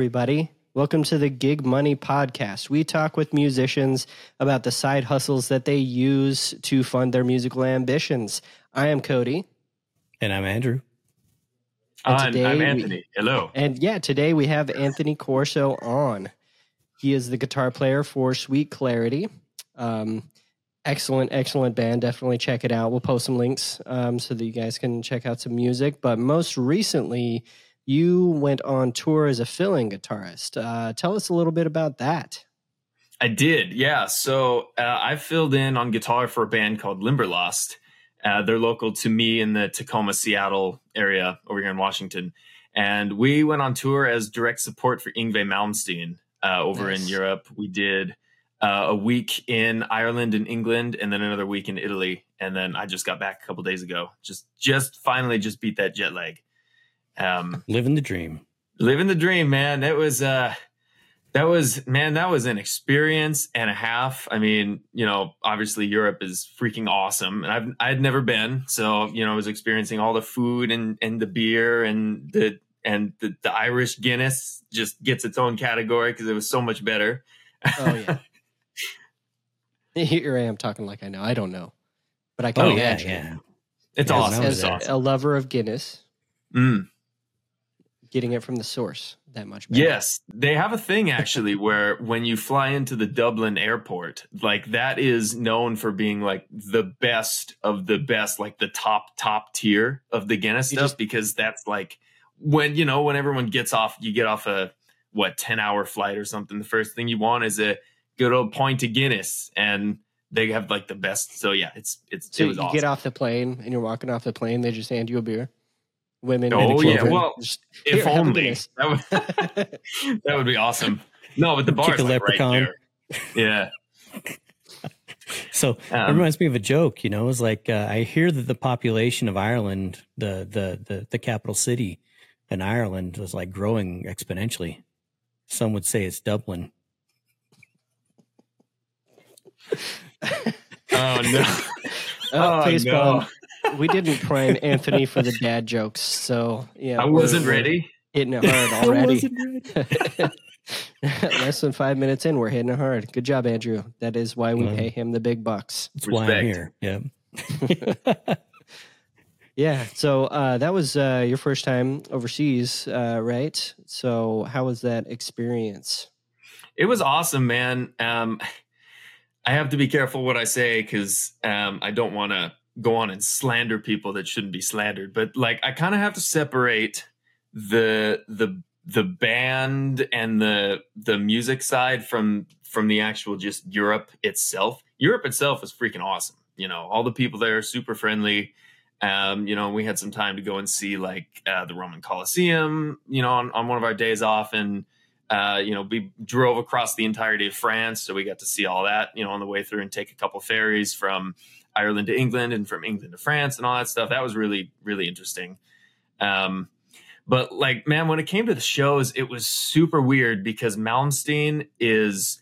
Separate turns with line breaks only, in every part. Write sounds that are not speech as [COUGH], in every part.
everybody. Welcome to the Gig Money Podcast. We talk with musicians about the side hustles that they use to fund their musical ambitions. I am Cody.
And I'm Andrew.
And
I'm, I'm
we-
Anthony. Hello.
And yeah, today we have Anthony Corso on. He is the guitar player for Suite Clarity. Um, excellent, excellent band. Definitely check it out. We'll post some links um, so that you guys can check out some music. But most recently, you went on tour as a filling guitarist. Uh, tell us a little bit about that.
I did, yeah. So uh, I filled in on guitar for a band called Limberlost. Uh, they're local to me in the Tacoma, Seattle area over here in Washington. And we went on tour as direct support for Yngwie Malmsteen uh, over in Europe. We did uh, a week in Ireland and England, and then another week in Italy. And then I just got back a couple days ago. Just, just finally, just beat that jet lag. Um,
Living the dream.
living the dream man that was uh that was man that was an experience and a half i mean you know obviously europe is freaking awesome and i've i'd never been so you know i was experiencing all the food and and the beer and the and the, the irish guinness just gets its own category because it was so much better
Oh, yeah. [LAUGHS] Here I am talking like I know. I don't know. But I can
Oh, yeah,
imagine.
yeah.
it's
Yeah,
awesome
that
As
it's
was
awesome
a lover of Guinness,
Mm.
Getting it from the source that much better.
Yes, they have a thing actually [LAUGHS] where when you fly into the Dublin airport, like that is known for being like the best of the best, like the top top tier of the Guinness
You
stuff
just-
because that's like when you know when everyone gets off, you get off a what ten hour flight or something. The first thing you want is a good old pint of Guinness, and they have like the best. So yeah, it's it's
So
it
you
awesome.
get off the plane and you're walking off the plane, they just hand you a beer. Women.
Oh, yeah, well,
Just,
if
"Here,
only that would, [LAUGHS] that would be awesome. No, but the bar's
a
like right
leprechaun.
there. Yeah.
So it
Um,
reminds me of a joke, you know, it's like uh, I hear that the population of Ireland, the, the the the capital city in Ireland was like growing exponentially. Some would say it's Dublin.
Oh no. [LAUGHS]
Oh,
Oh,
face
no.
Bomb. We didn't prime Anthony for the dad jokes, so yeah,
I wasn't ready.
Hitting it hard [LAUGHS] already.
ready. [LAUGHS]
Less than five minutes in, we're hitting it hard. Good job, Andrew. That is why we
Well.
pay him the big bucks.
That's why I'm here. Yeah. [LAUGHS]
Yeah. So uh, that was uh, your first time overseas, uh, right? So how was that experience?
It was awesome, man. Um, I have to be careful what I say because um, I don't want to go on and slander people that shouldn't be slandered. But like, I kind of have to separate the the the band and the the music side from from the actual just Europe itself. Europe itself is freaking awesome. You know, all the people there are super friendly. Um, you know, we had some time to go and see like uh, the Roman Colosseum. You know, on, on one of our days off, and uh, you know, we drove across the entirety of France, so we got to see all that. You know, on the way through, and take a couple ferries from Ireland to England, and from England to France, and all that stuff. That was really really interesting. Um, but like, man, when it came to the shows, it was super weird because Malmsteen is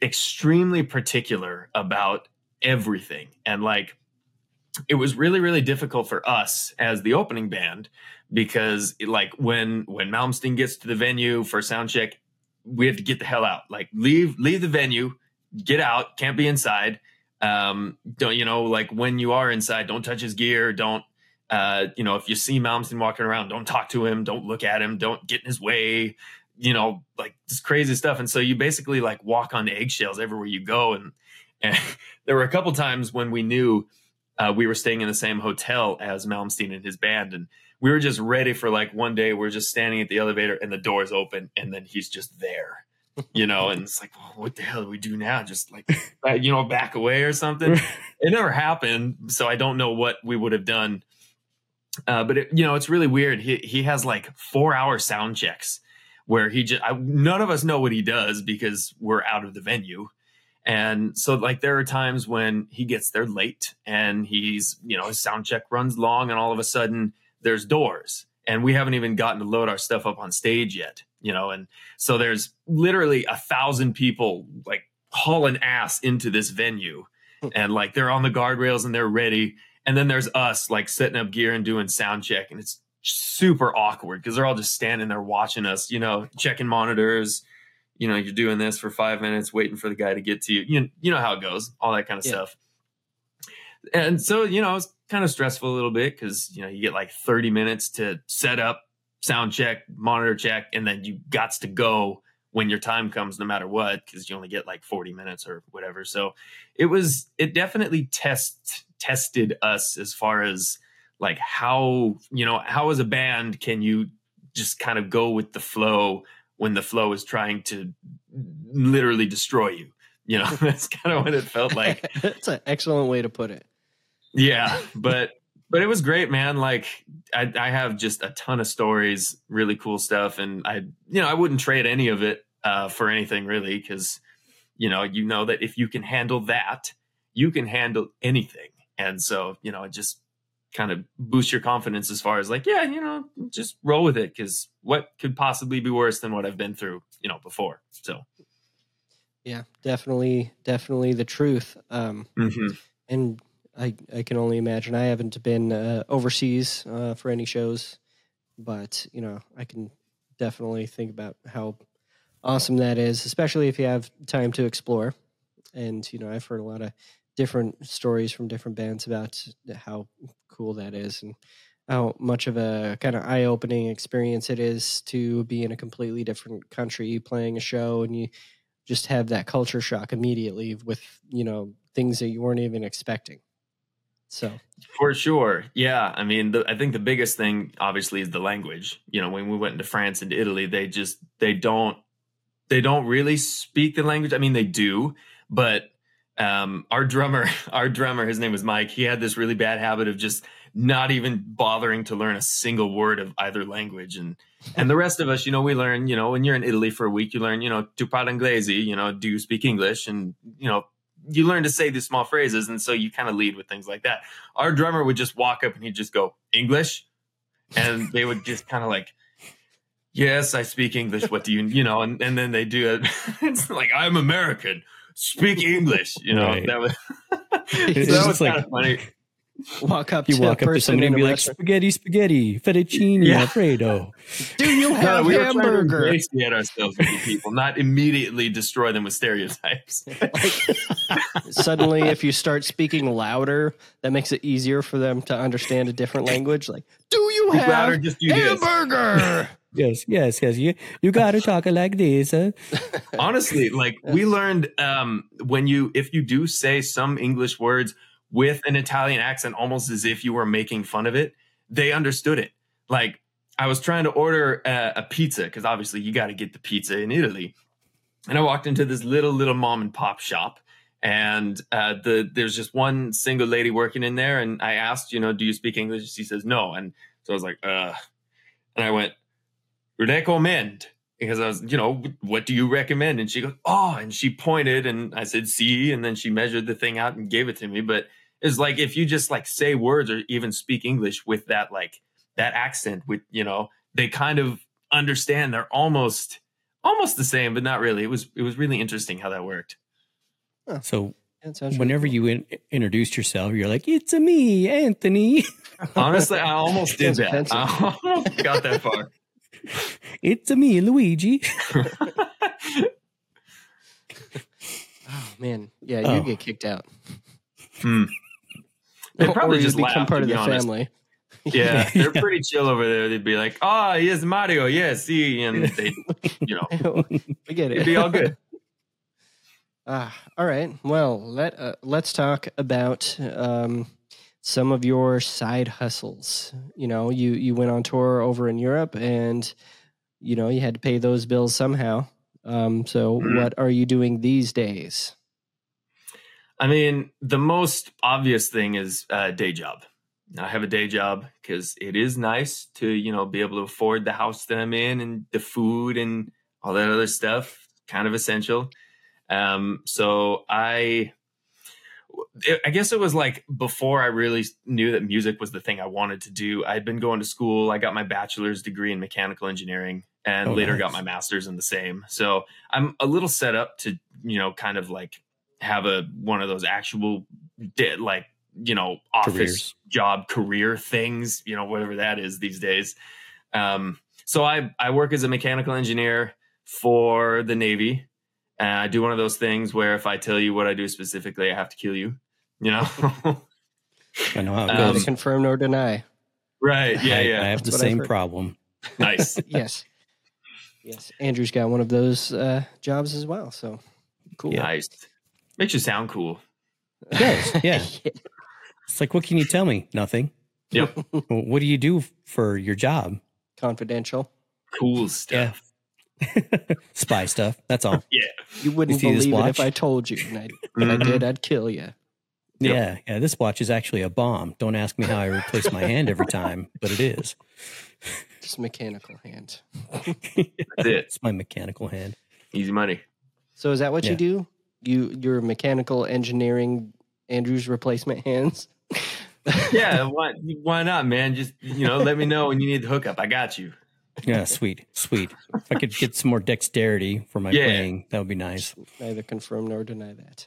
extremely particular about everything, and like, it was really really difficult for us as the opening band because like when when Malmsteen gets to the venue for sound check, we have to get the hell out. Like leave leave the venue, get out, can't be inside. Um, don't you know like when you are inside, don't touch his gear, don't uh, you know if you see Malmsteen walking around, don't talk to him, don't look at him, don't get in his way. You know, like this crazy stuff. And so you basically like walk on eggshells everywhere you go. And, and [LAUGHS] there were a couple times when we knew uh, we were staying in the same hotel as Malmsteen and his band, and we were just ready for like one day we're just standing at the elevator and the doors open and then he's just there, you know, and it's like, well, what the hell do we do now? Just like, you know, back away or something. it never happened, so I don't know what we would have done. Uh, but it, you know, it's really weird. He he has like four hour sound checks where he just I, none of us know what he does because we're out of the venue. And so like there are times when he gets there late and he's, you know, his sound check runs long and all of a sudden there's doors and we haven't even gotten to load our stuff up on stage yet, you know, and so there's literally a thousand people like hauling ass into this venue hmm. and like they're on the guardrails and they're ready and then there's us like setting up gear and doing sound check, and it's super awkward because they're all just standing there watching us, you know, checking monitors. You know, you're doing this for five minutes, waiting for the guy to get to you. You, you know how it goes, all that kind of
Yeah.
stuff. And so, you know, it was kind of stressful a little bit because, you know, you get like 30 minutes to set up, sound check, monitor check, and then you got to go when your time comes, no matter what, because you only get like 40 minutes or whatever. So it was, it definitely test tested us as far as like how, you know, how as a band can you just kind of go with the flow when the flow is trying to literally destroy you. You know, [LAUGHS] that's kind of what it felt like. [LAUGHS]
That's an excellent way to put it.
Yeah, but but it was great, man. Like I, I have just a ton of stories, really cool stuff, and I, you know, I wouldn't trade any of it uh, for anything really, because you know, you know that if you can handle that, you can handle anything, and so you know, it just kind of boosts your confidence as far as like, yeah, you know, just roll with it, because what could possibly be worse than what I've been through, you know, before. So,
Yeah, definitely, definitely the truth. Um,
mhm.
and I, I can only imagine. I haven't been uh, overseas uh, for any shows, but you know, I can definitely think about how awesome that is, especially if you have time to explore. And you know, I've heard a lot of different stories from different bands about how cool that is and how much of a kind of eye-opening experience it is to be in a completely different country playing a show and you just have that culture shock immediately with you know things that you weren't even expecting so
For sure. Yeah. I mean, the, I think the biggest thing, obviously, is the language. You know, when we went into France and Italy, they just, they don't, they don't really speak the language. I mean, they do, but um, our drummer, [LAUGHS] our drummer, his name was Mike. He had this really bad habit of just not even bothering to learn a single word of either language. And, and the rest of us, you know, we learn, you know, when you're in Italy for a week, you learn, you know, tu parli inglese, you know, do you speak English? And, you know, you learn to say these small phrases and so you kind of lead with things like that. Our drummer would just walk up and he'd just go english? And they would just kind of like yes i speak english. What do you you know? And, and then they do it. [LAUGHS] It's like i'm american. Speak english. You know
Right.
that was [LAUGHS]
It's
that was
like-
of funny
walk up
You
to
walk
a
up to somebody and be like, spaghetti, spaghetti, fettuccine,
Yeah.
alfredo. [LAUGHS]
do you have
No,
have
we were trying to
hamburger
ourselves with people not immediately destroy them with stereotypes [LAUGHS]
suddenly if you start speaking louder that makes it easier for them to understand a different language like do you
Speak louder,
have
just do
hamburger [LAUGHS]
Yes, yes, yes. You you got to talk like this. Huh?
honestly like we learned um when you if you do say some english words with an italian accent almost as if you were making fun of it they understood it. Like i was trying to order a, a pizza because obviously you got to get the pizza in italy. And i walked into this little little mom and pop shop and uh, the there's just one single lady working in there and i asked you know do you speak english? She says no. And so i was like uh and i went recommend. Because I was, you know, what do you recommend? And she goes, oh, and she pointed and I said, see, and then she measured the thing out and gave it to me. But it's like if you just like say words or even speak English with that like that accent, with you know, they kind of understand. They're almost almost the same, but not really. It was it was really interesting how that worked.
So
That sounds really
whenever
cool.
you in, introduced yourself, you're like, "It's a me, Anthony. [LAUGHS]
Honestly, I almost did that.
offensive.
I almost got that far. [LAUGHS]
It's a me, Luigi." [LAUGHS]
oh man yeah you
Oh.
get kicked out
Hmm. They [LAUGHS] probably just
become
laugh,
part
to
of the
honest.
family [LAUGHS]
Yeah, they're
Yeah.
pretty chill over there. They'd be like, "Oh, yes, Mario. Yes, see," and they, [LAUGHS] you know,
we get it
it'd be all good.
Ah, all right. Well, let uh, let's talk about um, some of your side hustles. You know, you you went on tour over in Europe, and you know you had to pay those bills somehow. Um, so,
Mhm.
what are you doing these days?
I mean, the most obvious thing is a day job. I have a day job because it is nice to, you know, be able to afford the house that I'm in and the food and all that other stuff. Kind of essential. Um, so I, I guess it was like before I really knew that music was the thing I wanted to do. I'd been going to school. I got my bachelor's degree in mechanical engineering and
Oh,
later
nice.
got my master's in the same. So I'm a little set up to, you know, kind of like have a one of those actual de- like you know office
Careers.
job career things you know whatever that is these days um, so i i work as a mechanical engineer for the navy and i do one of those things where if i tell you what i do specifically i have to kill you you know [LAUGHS]
I know how it
Um,
Neither
goes.
confirm nor deny.
right yeah yeah
I have the
That's what
same problem.
nice [LAUGHS]
Yes. Yes. Andrew's got one of those uh, jobs as well. So cool.
nice makes you sound cool
It does. [LAUGHS] Yeah. It's like, what can you tell me? Nothing.
yep [LAUGHS]
Well, what do you do for your job?
Confidential.
cool stuff Yeah. [LAUGHS]
Spy stuff. That's all.
yeah,
You wouldn't
see this
believe it
watch?
if I told you. And I, if I
mm-hmm.
did, I'd kill you.
Yeah. Yeah. This watch is actually a bomb. Don't ask me how I replace my hand every time, but it is.
Just mechanical hand.
that's it
It's my mechanical hand.
easy money
So is that what
Yeah.
you do? You you're mechanical engineering Andrew's replacement hands? [LAUGHS]
yeah why, why not man just you know let me know when you need the hookup i got you
Yeah. Sweet. Sweet. If I could get some more dexterity for my
Yeah.
playing, that would be nice.
Neither confirm nor deny that.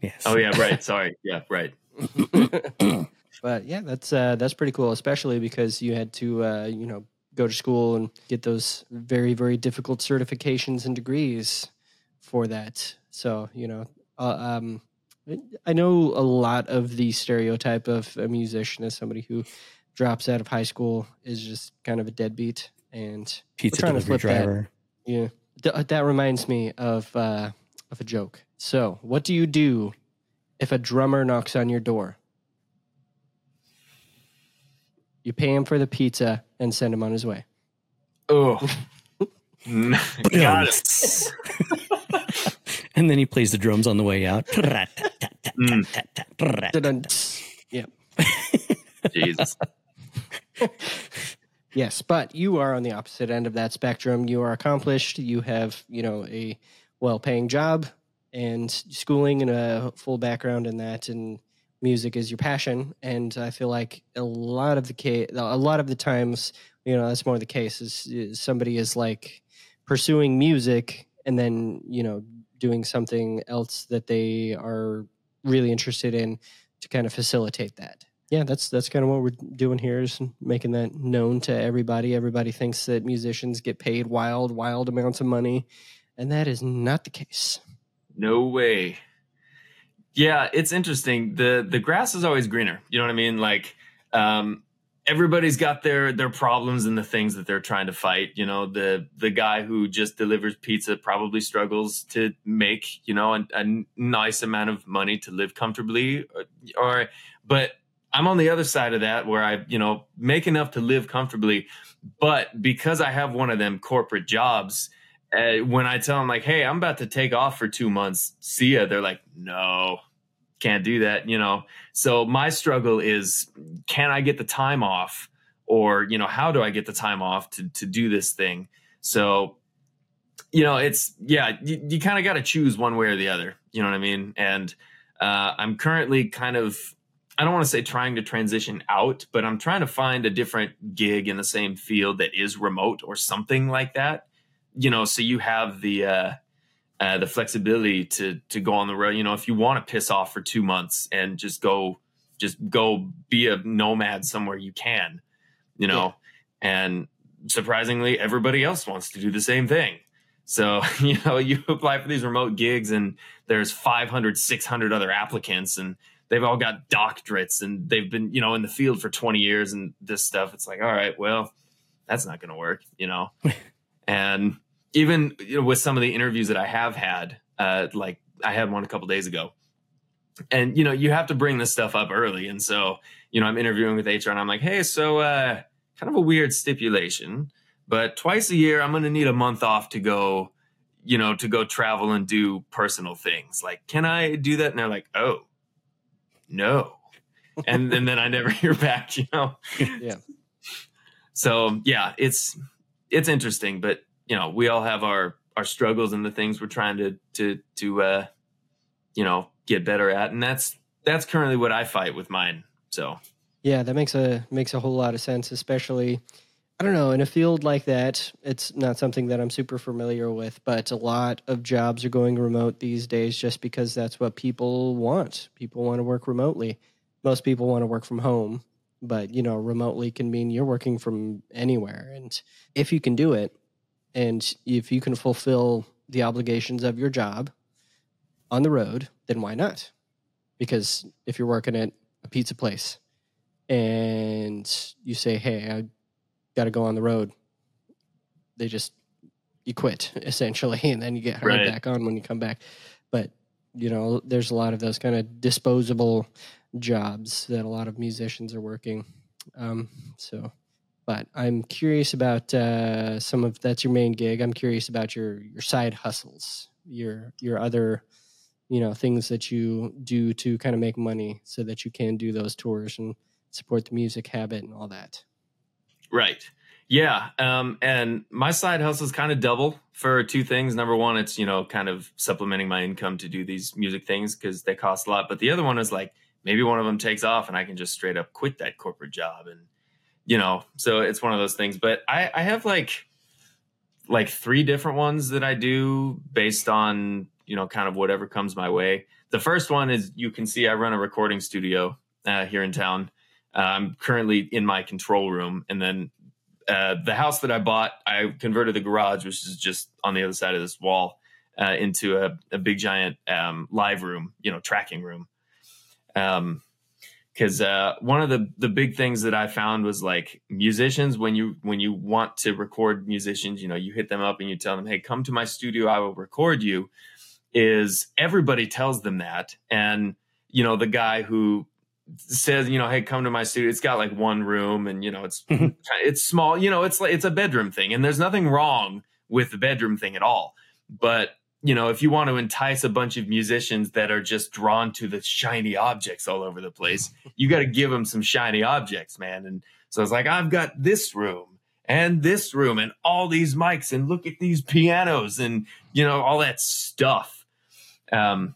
Yes.
oh yeah right sorry yeah right [LAUGHS]
But yeah, that's uh, that's pretty cool, especially because you had to uh, you know go to school and get those very very difficult certifications and degrees for that. So you know, uh, um, I know a lot of the stereotype of a musician as somebody who drops out of high school is just kind of a deadbeat, and
Pizza
trying to
delivery
flip that.
driver.
yeah, Th- that reminds me of uh, of a joke. So, what do you do if a drummer knocks on your door? You pay him for the pizza and send him on his way.
oh got it [LAUGHS]
and then he plays the drums on the way out. [LAUGHS]
Mm,
Yeah.
jesus [LAUGHS]
Yes, but you are on the opposite end of that spectrum. You are accomplished. You have, you know, a well-paying job and schooling and a full background in that, and music is your passion. And I feel like a lot of the case, a lot of the times, you know, that's more the case. Is, is somebody is like pursuing music and then, you know, doing something else that they are really interested in to kind of facilitate that. Yeah, that's that's kind of what we're doing here is making that known to everybody. Everybody thinks that musicians get paid wild, wild amounts of money, and that is not the case.
no way. Yeah it's interesting. The the grass is always greener. You know what i mean? Like um everybody's got their their problems and the things that they're trying to fight. You know the the guy who just delivers pizza probably struggles to make you know a, a nice amount of money to live comfortably or, or but i'm on the other side of that where i you know make enough to live comfortably. But because i have one of them corporate jobs uh, when i tell them like hey i'm about to take off for two months see ya they're like no can't do that you know? So my struggle is can I get the time off? Or you know how do I get the time off to to do this thing? So you know it's yeah you, you kind of got to choose one way or the other you know what I mean? And uh, I'm currently kind of I don't want to say trying to transition out but I'm trying to find a different gig in the same field that is remote or something like that you know? So you have the uh uh, the flexibility to to go on the road. You know, if you want to piss off for two months and just go, just go be a nomad somewhere, you can. You know, and surprisingly, everybody else wants to do the same thing. So [LAUGHS] you know, you apply for these remote gigs, and there's 500, 600 other applicants, and they've all got doctorates, and they've been you know in the field for 20 years, and this stuff. It's like, all right, well, that's not going to work. You know, [LAUGHS] and even you know, with some of the interviews that I have had, uh, like I had one a couple days ago, and you know you have to bring this stuff up early, and so you know I'm interviewing with HR, and I'm like, hey, so uh, kind of a weird stipulation, but twice a year I'm going to need a month off to go, you know, to go travel and do personal things. Like, can I do that? And they're like, oh, no, and, and then I never [LAUGHS] hear back, you know.
Yeah.
So yeah, it's it's interesting, but you know, we all have our our struggles and the things we're trying to to to uh you know, get better at. And that's that's currently what I fight with mine. So
Yeah, that makes a makes a whole lot of sense, especially I don't know, in a field like that, it's not something that I'm super familiar with, but a lot of jobs are going remote these days just because that's what people want. People want to work remotely. most people want to work from home, but you know, remotely can mean you're working from anywhere. And if you can do it, and if you can fulfill the obligations of your job on the road, then why not? Because if you're working at a pizza place and you say, "Hey, I got to go on the road," they just you quit [LAUGHS] essentially, and then you get hired
Right.
back on when you come back. But you know, there's a lot of those kind of disposable jobs that a lot of musicians are working. Um, so, but I'm curious about uh, some of that's your main gig. I'm curious about your your side hustles, your your other, you know, things that you do to kind of make money so that you can do those tours and support the music habit and all that.
Right. Yeah. Um, and my side hustle is kind of double for two things. Number one, it's, you know, kind of supplementing my income to do these music things because they cost a lot. But the other one is like maybe one of them takes off and I can just straight up quit that corporate job. And, you know, so it's one of those things. But I, I have like, like three different ones that I do based on, you know, kind of whatever comes my way. The first one is you can see I run a recording studio uh, here in town. Uh, I'm currently in my control room, and then uh, the house that I bought, I converted the garage, which is just on the other side of this wall, uh, into a, a big giant um, live room, you know, tracking room. Um, because uh, one of the the big things that I found was like musicians when you when you want to record musicians, you know, you hit them up and you tell them, "Hey, come to my studio, I will record you." Is everybody tells them that, and you know, the guy who says, you know, hey, come to my studio. It's got like one room, and you know, it's
Mhm.
it's small. You know, it's like it's a bedroom thing, and there's nothing wrong with the bedroom thing at all. But you know, if you want to entice a bunch of musicians that are just drawn to the shiny objects all over the place, [LAUGHS] you got to give them some shiny objects, man. And so it's like, I've got this room and this room and all these mics and look at these pianos and you know all that stuff. Um,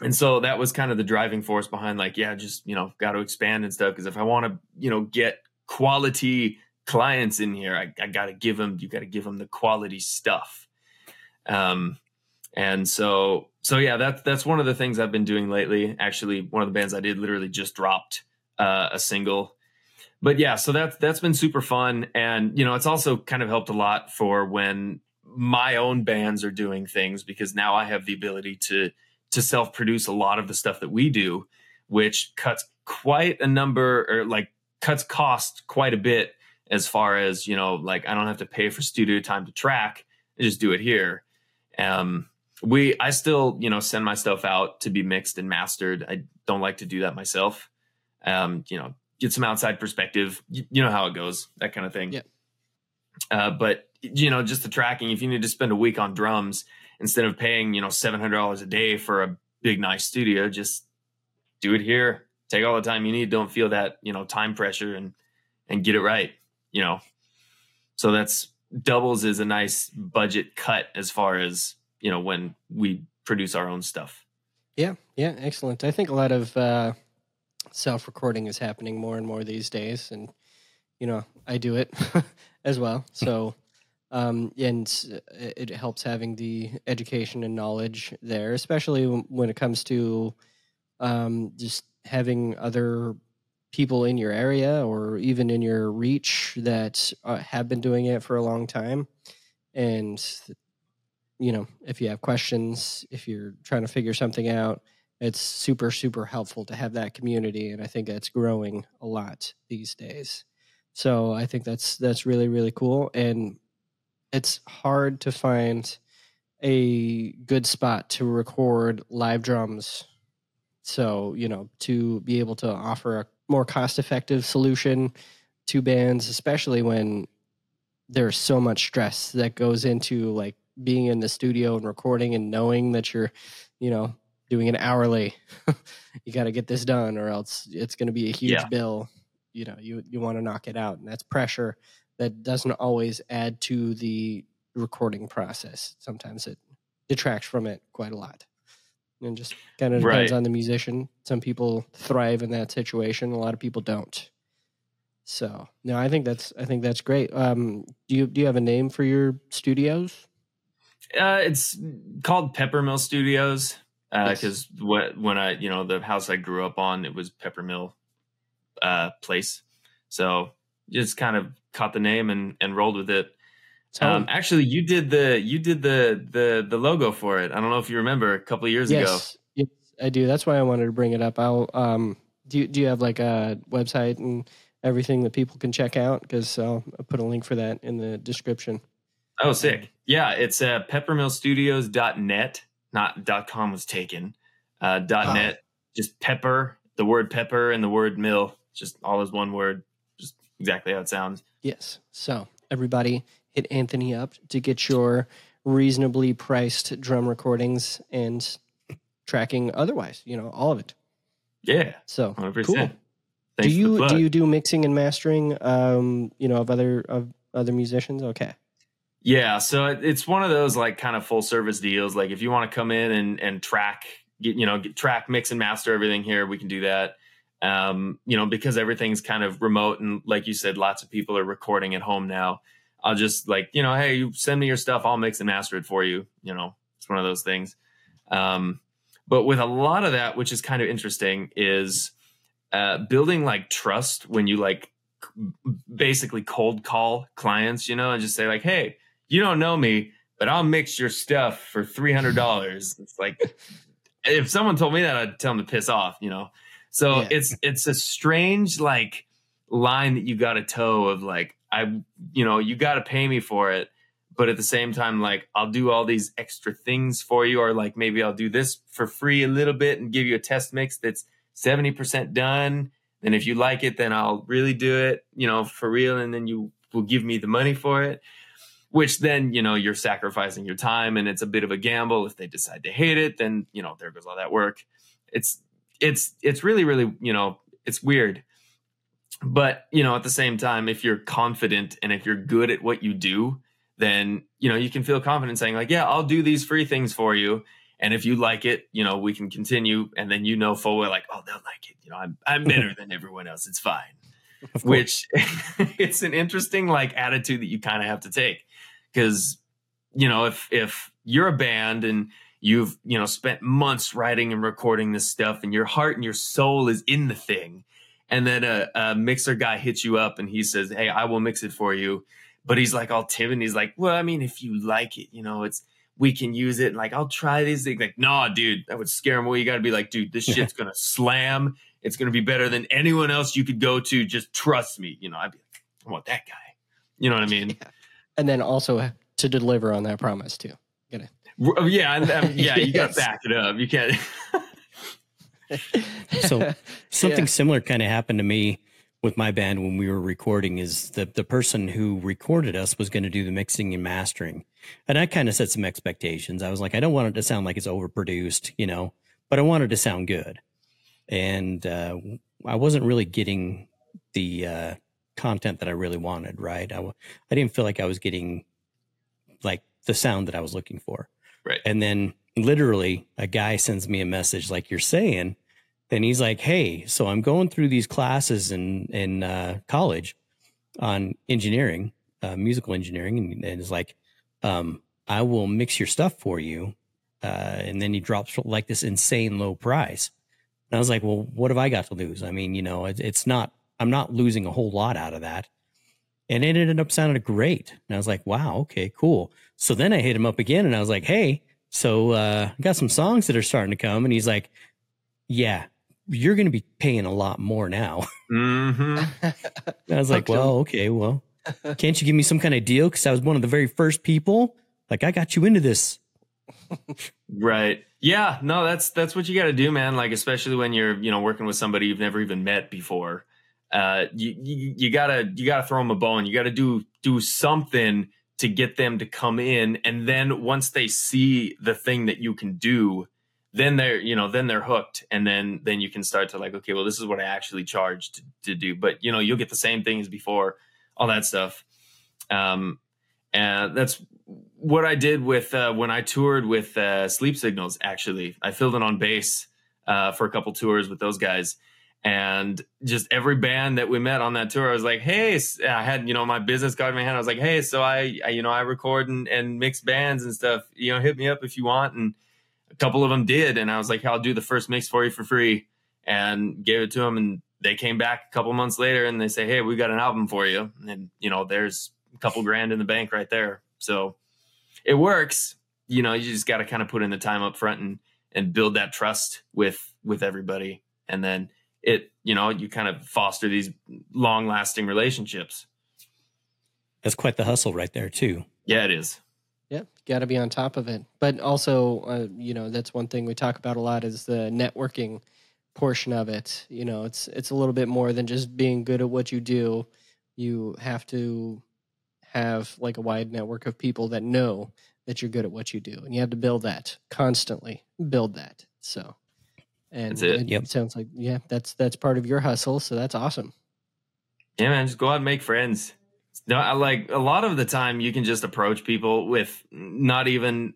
and so that was kind of the driving force behind like yeah just you know got to expand and stuff because if i want to you know get quality clients in here i, I got to give them you got to give them the quality stuff um and so so yeah that's that's one of the things i've been doing lately actually one of the bands i did literally just dropped uh, a single but yeah so that's that's been super fun and you know it's also kind of helped a lot for when my own bands are doing things because now i have the ability to to self produce a lot of the stuff that we do, which cuts quite a number or like cuts cost quite a bit as far as, you know, like I don't have to pay for studio time to track. I just do it here. Um, we, I still, you know, send my stuff out to be mixed and mastered. I don't like to do that myself. Um, you know, get some outside perspective. You, you know how it goes, that kind of thing.
Yeah.
Uh, but you know, just the tracking, if you need to spend a week on drums, instead of paying you know seven hundred dollars a day for a big nice studio, just do it here. Take all the time you need. Don't feel that you know time pressure and and get it right. You know, so that's doubles is a nice budget cut as far as you know when we produce our own stuff.
Yeah, yeah, excellent. I think a lot of uh, self recording is happening more and more these days, and you know, I do it [LAUGHS] as well. [LAUGHS] So, um, and it, helps having the education and knowledge there, especially when- when it comes to um, just having other people in your area or even in your reach that uh, have been doing it for a long time, and you know, if you have questions, if you're trying to figure something out, it's super, super helpful to have that community. And I think that's growing a lot these days. So I think that's that's really, really cool. And it's hard to find a good spot to record live drums. So, you know, to be able to offer a more cost effective solution to bands, especially when there's so much stress that goes into like being in the studio and recording and knowing that you're, you know, doing it hourly. [LAUGHS] you got to get this done or else it's going to be a huge
Yeah.
bill. You know, you you want to knock it out and that's pressure that doesn't always add to the recording process. Sometimes it detracts from it quite a lot. And just kind of depends
Right.
on the musician. Some people thrive in that situation, a lot of people don't. So, no, I think that's I think that's great. Um, do you do you have a name for your studios?
Uh, it's called Peppermill Studios. because what when I you know the house I grew up on it was Peppermill uh, Place, so just kind of caught the name and and rolled with it. Um, actually, you did the you did the the the logo for it. I don't know if you remember a couple of years
yes,
ago.
Yes, I do. That's why I wanted to bring it up. I'll um do you, do you have like a website and everything that people can check out? Because I'll put a link for that in the description.
Oh, sick. Yeah, it's uh, peppermillstudios.net. Not dot .com was taken. Uh, dot oh. .net, just pepper, the word pepper and the word mill, just all as one word, just exactly how it sounds.
Yes. So everybody hit Anthony up to get your reasonably priced drum recordings and tracking otherwise, you know, all of it.
Yeah.
So 100%. cool. Thanks do you do you do mixing and mastering um, you know, of other of other musicians? Okay.
Yeah, so it's one of those like kind of full service deals. Like if you want to come in and and track, get, you know, get, track, mix, and master everything here, we can do that. Um, you know, because everything's kind of remote and like you said, lots of people are recording at home now. I'll just like you know, hey, you send me your stuff, I'll mix and master it for you. You know, it's one of those things. Um, but with a lot of that, which is kind of interesting, is uh, building like trust when you like basically cold call clients, you know, and just say like, hey you don't know me, but I'll mix your stuff for three hundred dollars. [LAUGHS] It's like if someone told me that, I'd tell them to piss off, you know. So yeah. it's it's a strange like line that you got to toe of like I you know you got to pay me for it, but at the same time like I'll do all these extra things for you, or like maybe I'll do this for free a little bit and give you a test mix that's seventy percent done. And if you like it, then I'll really do it, you know, for real, and then you will give me the money for it which then you know you're sacrificing your time and it's a bit of a gamble. If they decide to hate it then you know there goes all that work. It's it's it's really really you know it's weird. But you know at the same time if you're confident and if you're good at what you do then you know you can feel confident saying like yeah i'll do these free things for you. And if you like it you know we can continue. And then you know full well like oh they'll like it. You know i'm i'm [LAUGHS] better than everyone else. It's fine. Which [LAUGHS] it's an interesting like attitude that you kind of have to take because you know if if you're a band and you've you know spent months writing and recording this stuff and your heart and your soul is in the thing and then a, a mixer guy hits you up and he says hey i will mix it for you. But he's like all timid he's like well i mean if you like it you know it's we can use it and like i'll try these things. Like nah dude that would scare him away. You gotta be like dude this shit's gonna slam. It's gonna be better than anyone else you could go to. Just trust me. You know i'd be like i want that guy. You know what i mean? [LAUGHS]
Yeah and then also to deliver on that promise too.
Get it? Oh, yeah, um, [LAUGHS] yeah, you got to back it up. You can't. [LAUGHS] [LAUGHS]
so something yeah. similar kind of happened to me with my band when we were recording is the the person who recorded us was going to do the mixing and mastering and i kind of set some expectations i was like i don't want it to sound like it's overproduced you know but i wanted to sound good and uh, i wasn't really getting the uh, content that I really wanted, right? I, I didn't feel like I was getting like the sound that I was looking for.
Right.
And then literally a guy sends me a message like you're saying, and he's like, Hey, so I'm going through these classes in, in uh, college on engineering, uh, musical engineering. And, and it's like, um, I will mix your stuff for you. Uh, and then he drops like this insane low price. And I was like, well, what have I got to lose? I mean, you know, it, it's not I'm not losing a whole lot out of that. And it ended up sounding great. And I was like, wow, okay, cool. So then I hit him up again and I was like, hey, so uh, I got some songs that are starting to come. And he's like, yeah, you're going to be paying a lot more now. Mm-hmm. I was like, well, okay, well, can't you give me some kind of deal? Because I was one of the very first people. Like, I got you into this.
right. Yeah. No, that's that's what you got to do, man. Like, especially when you're you know working with somebody you've never even met before uh, you, you, you gotta you gotta throw them a bone. You gotta do do something to get them to come in, and then once they see the thing that you can do, then they're you know then they're hooked, and then then you can start to like okay, well this is what I actually charged to, to do. But you know you'll get the same thing as before, all that stuff. Um, and that's what I did with uh, when I toured with uh, Sleep Signals. Actually, I filled in on bass uh, for a couple tours with those guys and just every band that we met on that tour, I was like, "Hey!" I had you know my business card in my hand. I was like, "Hey, so I, I you know I record and, and mix bands and stuff. You know, hit me up if you want." And a couple of them did, and I was like, "I'll do the first mix for you for free," and gave it to them, and they came back a couple months later and they say, "Hey, we got an album for you," and you know, there's a couple grand in the bank right there. So it works. You know, you just got to kind of put in the time up front and and build that trust with with everybody, and then it you know you kind of foster these long lasting relationships.
That's quite the hustle right there too.
Yeah, it is.
Yeah, got to be on top of it. But also, uh, you know, that's one thing we talk about a lot is the networking portion of it. You know, it's it's a little bit more than just being good at what you do. You have to have like a wide network of people that know that you're good at what you do, and you have to build that constantly. Build that. So, and
That's it.
it
Yep.
sounds like yeah, that's that's part of your hustle. So that's awesome.
Yeah, man, just go out and make friends. No, I like a lot of the time you can just approach people with not even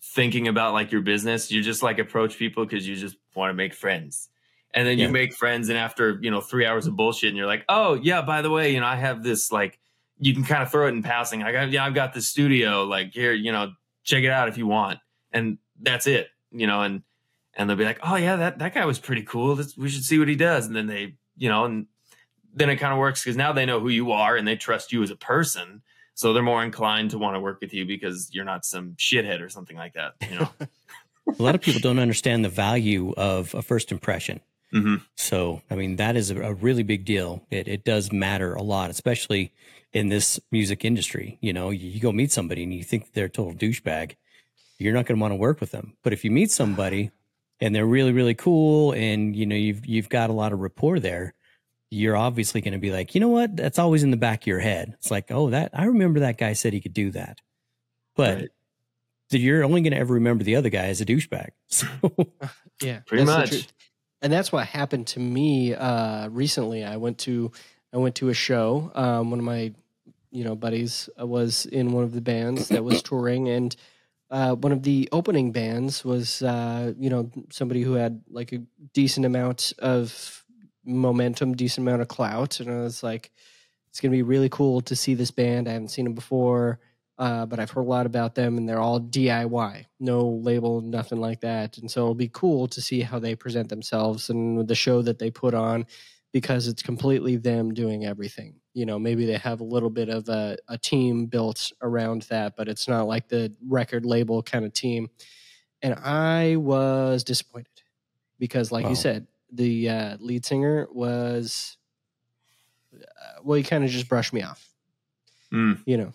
thinking about like your business. You just like approach people because you just want to make friends. And then
Yeah.
you make friends, and after you know three hours of bullshit, and you're like, "Oh yeah, by the way, you know I have this like." You can kind of throw it in passing. I got yeah, I've got this studio. Like here, you know, check it out if you want, and that's it. You know, and and they'll be like, "Oh yeah, that that guy was pretty cool. Let's, we should see what he does." And then they, you know, and then it kind of works because now they know who you are and they trust you as a person. So they're more inclined to want to work with you because you're not some shithead or something like that. You know. [LAUGHS]
A lot of people don't understand the value of a first impression.
hmm
So, I mean, that is a, a really big deal. It, it does matter a lot, especially in this music industry. You know, you, you go meet somebody and you think they're a total douchebag, you're not going to want to work with them. But if you meet somebody and they're really, really cool and, you know, you've, you've got a lot of rapport there, you're obviously going to be like, you know what? That's always in the back of your head. It's like, oh, that, I remember that guy said he could do that. But
Right.
you're only going to ever remember the other guy as a douchebag. [LAUGHS] So, [LAUGHS]
Yeah,
Pretty
that's
much.
And that's what happened to me uh, recently. I went to I went to a show. Um, one of my you know buddies uh, was in one of the bands that was touring, and uh, one of the opening bands was uh, you know somebody who had like a decent amount of momentum, decent amount of clout, and I was like, it's gonna be really cool to see this band. I haven't seen them before uh, but I've heard a lot about them, and they're all DIY, no label, nothing like that. And so it'll be cool to see how they present themselves and the show that they put on, because it's completely them doing everything. You know, maybe they have a little bit of a, a team built around that, but it's not like the record label kind of team. And I was disappointed because, like
Wow.
you said, the uh, lead singer was, uh, well, he kind of just brushed me off
Mm.
you know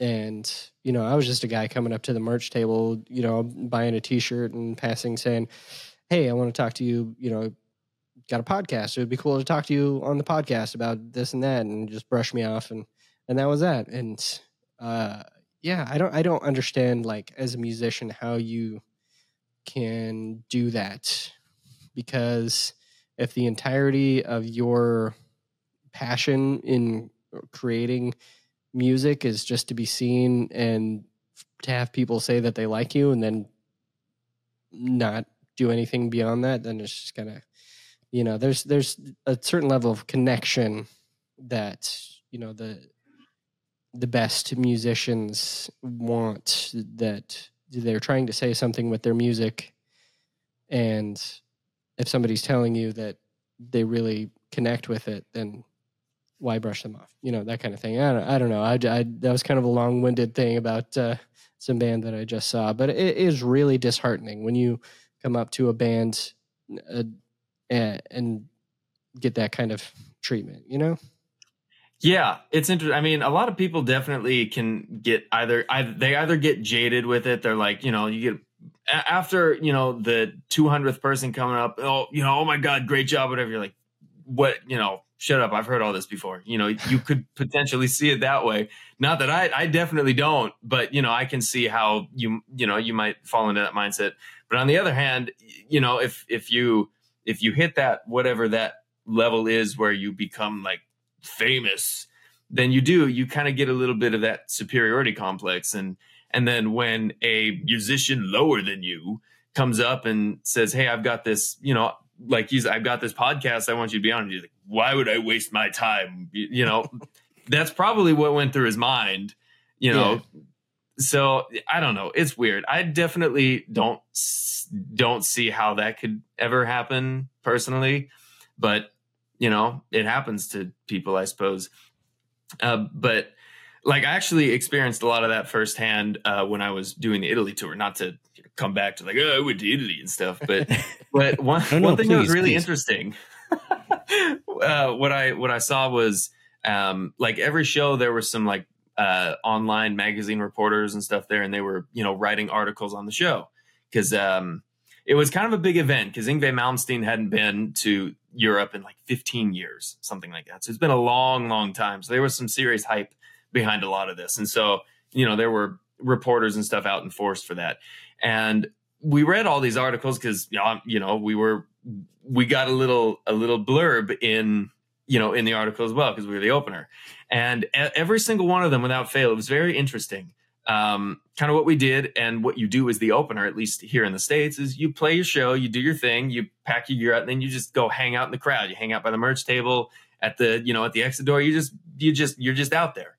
and you know i was just a guy coming up to the merch table you know buying a t-shirt and passing saying hey i want to talk to you you know got a podcast. It would be cool to talk to you on the podcast about this and that and just brush me off and and that was that. And uh yeah i don't i don't understand like as a musician how you can do that. Because if the entirety of your passion in creating music is just to be seen and to have people say that they like you and then not do anything beyond that then it's just gonna you know there's there's a certain level of connection that you know the the best musicians want that they're trying to say something with their music and if somebody's telling you that they really connect with it then why brush them off? You know that kind of thing. I don't, I don't know. I, I that was kind of a long-winded thing about uh, some band that I just saw, but it is really disheartening when you come up to a band and, and get that kind of treatment. You know?
Yeah, it's interesting. I mean, a lot of people definitely can get either, either they either get jaded with it. They're like, you know, you get after you know the 200th person coming up. Oh, you know, oh my god, great job, whatever. You're like, what? You know, shut up. I've heard all this before. You know, you could [LAUGHS] potentially see it that way. Not that I, I definitely don't, but you know, I can see how you, you know, you might fall into that mindset. But on the other hand, you know, if if you if you hit that whatever that level is where you become like famous, then you do you kind of get a little bit of that superiority complex, and and then when a musician lower than you comes up and says, "Hey, I've got this," you know, like he's, "I've got this podcast. I want you to be on." You're like, "Why would I waste my time?" You, you know, [LAUGHS] that's probably what went through his mind. You know, so I don't know. It's weird. I definitely don't don't see how that could ever happen personally, but you know, it happens to people, I suppose. Uh, but like, I actually experienced a lot of that firsthand uh, when I was doing the Italy tour. Not to come back to like, oh, I went to Italy and stuff, but [LAUGHS] but one no, no, one thing please, that was really please. interesting. [LAUGHS] uh, what I what I saw was um, like every show there was some like uh, online magazine reporters and stuff there, and they were you know writing articles on the show because um, it was kind of a big event because Yngwie Malmsteen hadn't been to Europe in like 15 years, something like that. So it's been a long, long time. So there was some serious hype behind a lot of this, and so you know there were reporters and stuff out in force for that, and we read all these articles because you know we were we got a little a little blurb in you know in the article as well because we were the opener. And every single one of them without fail it was very interesting. Um, kind of what we did and what you do as the opener at least here in the states is you play your show you do your thing you pack your gear out and then you just go hang out in the crowd. You hang out by the merch table at the you know at the exit door. You just you just you're just out there.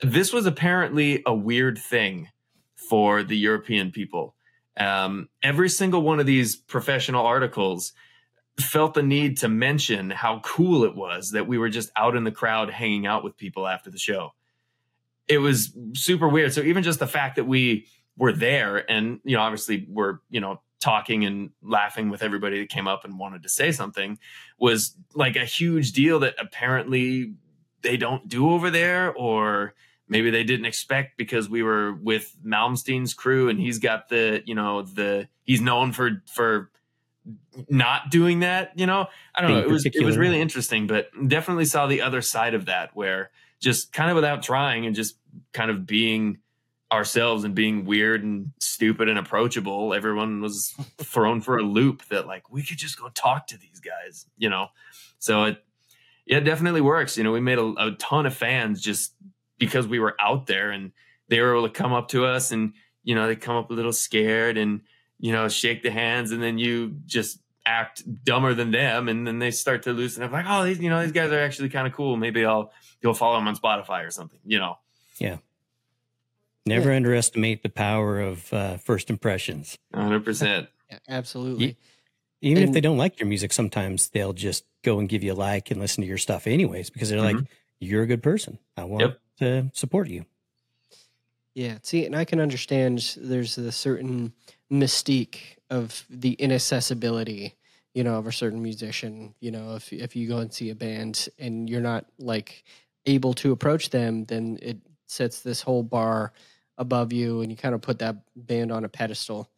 This was apparently a weird thing for the european people. Um, every single one of these professional articles felt the need to mention how cool it was that we were just out in the crowd hanging out with people after the show. It was super weird. So even just the fact that we were there and, you know, obviously we're, you know, talking and laughing with everybody that came up and wanted to say something was like a huge deal that apparently they don't do over there or maybe they didn't expect because we were with Malmsteen's crew and he's got the, you know, the he's known for for not doing that, you know? I don't know. It was it was really interesting, but definitely saw the other side of that where just kind of without trying and just kind of being ourselves and being weird and stupid and approachable, everyone was [LAUGHS] thrown for a loop that like we could just go talk to these guys, you know? So it yeah, it definitely works. You know, we made a, a ton of fans just because we were out there and they were able to come up to us and you know they come up a little scared and you know, shake the hands and then you just act dumber than them and then they start to loosen up like, oh, these, you know, these guys are actually kind of cool. Maybe I'll go follow them on Spotify or something, you know?
Yeah. Never yeah. underestimate the power of uh, first impressions.
100%. [LAUGHS]
Yeah, absolutely.
Even and, if they don't like your music, sometimes they'll just go and give you a like and listen to your stuff anyways because they're mm-hmm. like, you're a good person. I want yep. to support you.
Yeah. See, and I can understand there's a certain mystique of the inaccessibility you know of a certain musician you know if if you go and see a band and you're not like able to approach them then it sets this whole bar above you and you kind of put that band on a pedestal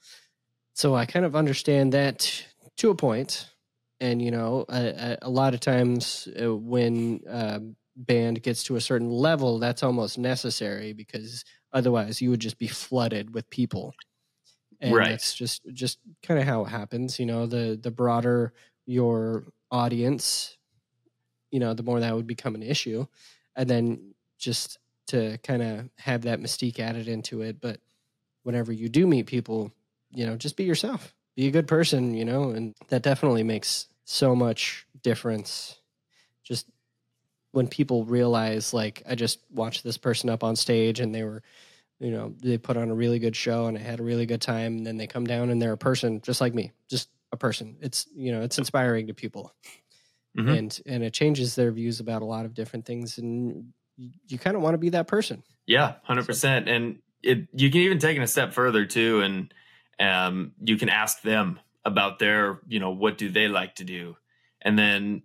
so i kind of understand that to a point and you know a, a lot of times uh, when a band gets to a certain level that's almost necessary because otherwise you would just be flooded with people. And right. it's just just kind of how it happens you know the the broader your audience you know the more that would become an issue. And then just to kind of have that mystique added into it but whenever you do meet people you know just be yourself. Be a good person you know and that definitely makes so much difference. Just when people realize like i just watched this person up on stage and they were you know they put on a really good show and I had a really good time and then they come down and they're a person just like me just a person it's you know it's inspiring to people mm-hmm. and and it changes their views about a lot of different things and you, you kind of want to be that person
yeah 100% so. and it you can even take it a step further too and um you can ask them about their you know what do they like to do and then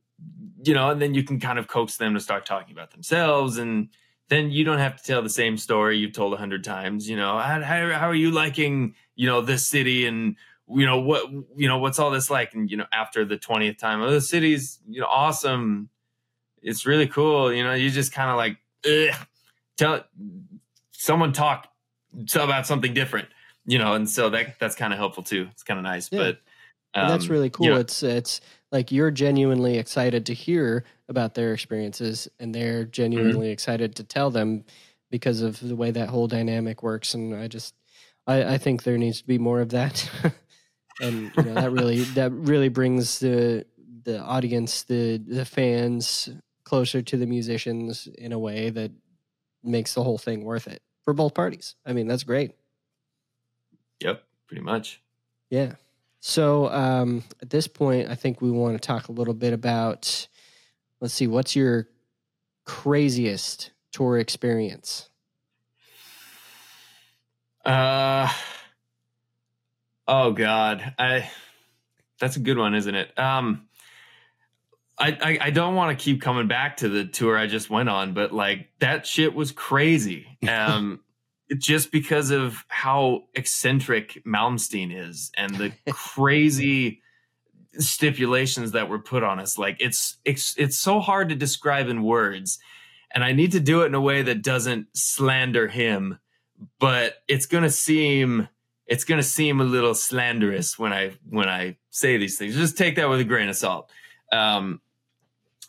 you know and then you can kind of coax them to start talking about themselves and then you don't have to tell the same story you've told a hundred times. You know, how, how, are you liking, you know, this city and, you know, what, you know, what's all this like? And, you know, after the 20th time, oh, the city's, you know, awesome. It's really cool. You know, you just kind of like, Ugh. tell someone talk about something different, you know, and so that, that's kind of helpful too. It's kind of nice, yeah. but,
um, that's really cool. You know, it's, it's like you're genuinely excited to hear about their experiences and they're genuinely mm-hmm. excited to tell them because of the way that whole dynamic works and i just i, I think there needs to be more of that [LAUGHS] and you know, that really [LAUGHS] that really brings the the audience the the fans closer to the musicians in a way that makes the whole thing worth it for both parties. I mean, that's great.
Yep, pretty much.
Yeah. So um, at this point, I think we want to talk a little bit about. Let's see, what's your craziest tour experience?
Uh oh god. I that's a good one, isn't it? Um I, I, I don't want to keep coming back to the tour I just went on, but like that shit was crazy. [LAUGHS] Um just because of how eccentric Malmsteen is and the [LAUGHS] crazy stipulations that were put on us. Like it's it's it's so hard to describe in words. And I need to do it in a way that doesn't slander him but it's going to seem it's to seem a little slanderous when I when I say these things. Just take that with a grain of salt. Um,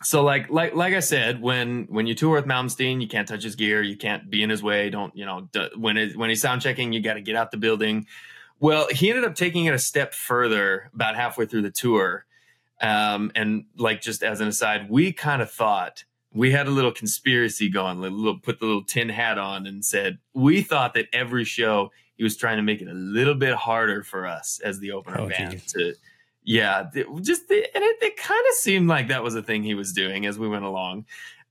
so like like like I said, when when you tour with Malmsteen, you can't touch his gear, you can't be in his way. Don't you know d- when it, when he's sound checking, you got to get out the building. Well, he ended up taking it a step further about halfway through the tour. Um, and like just as an aside, we kind of thought we had a little conspiracy going, little, put the little tin hat on and said, we thought that every show he was trying to make it a little bit harder for us as the opener oh, band geez. to, yeah, just, and it, it kind of seemed like that was a thing he was doing as we went along.